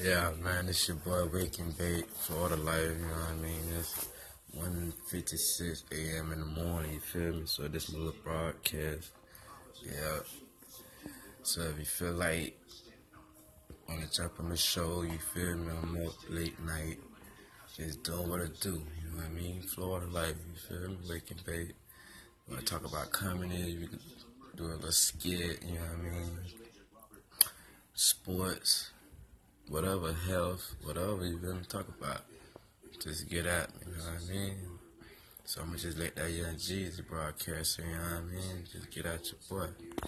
Yeah, man, it's your boy Wake and Bake, Florida Life, you know what I mean? It's 1.56 a.m. in the morning, you feel me? So this little broadcast, yeah. So if you feel like want to jump on the show, you feel me? I'm up late night, just doing what I do, you know what I mean? Florida Life, you feel me? Wake and Bake. Want to talk about comedy, we could do a little skit, you know what I mean? Sports whatever health, whatever you to talk about, just get at me, you know what I mean? So I'm gonna just let that young Jeezy broadcast, you know what I mean? Just get at your boy.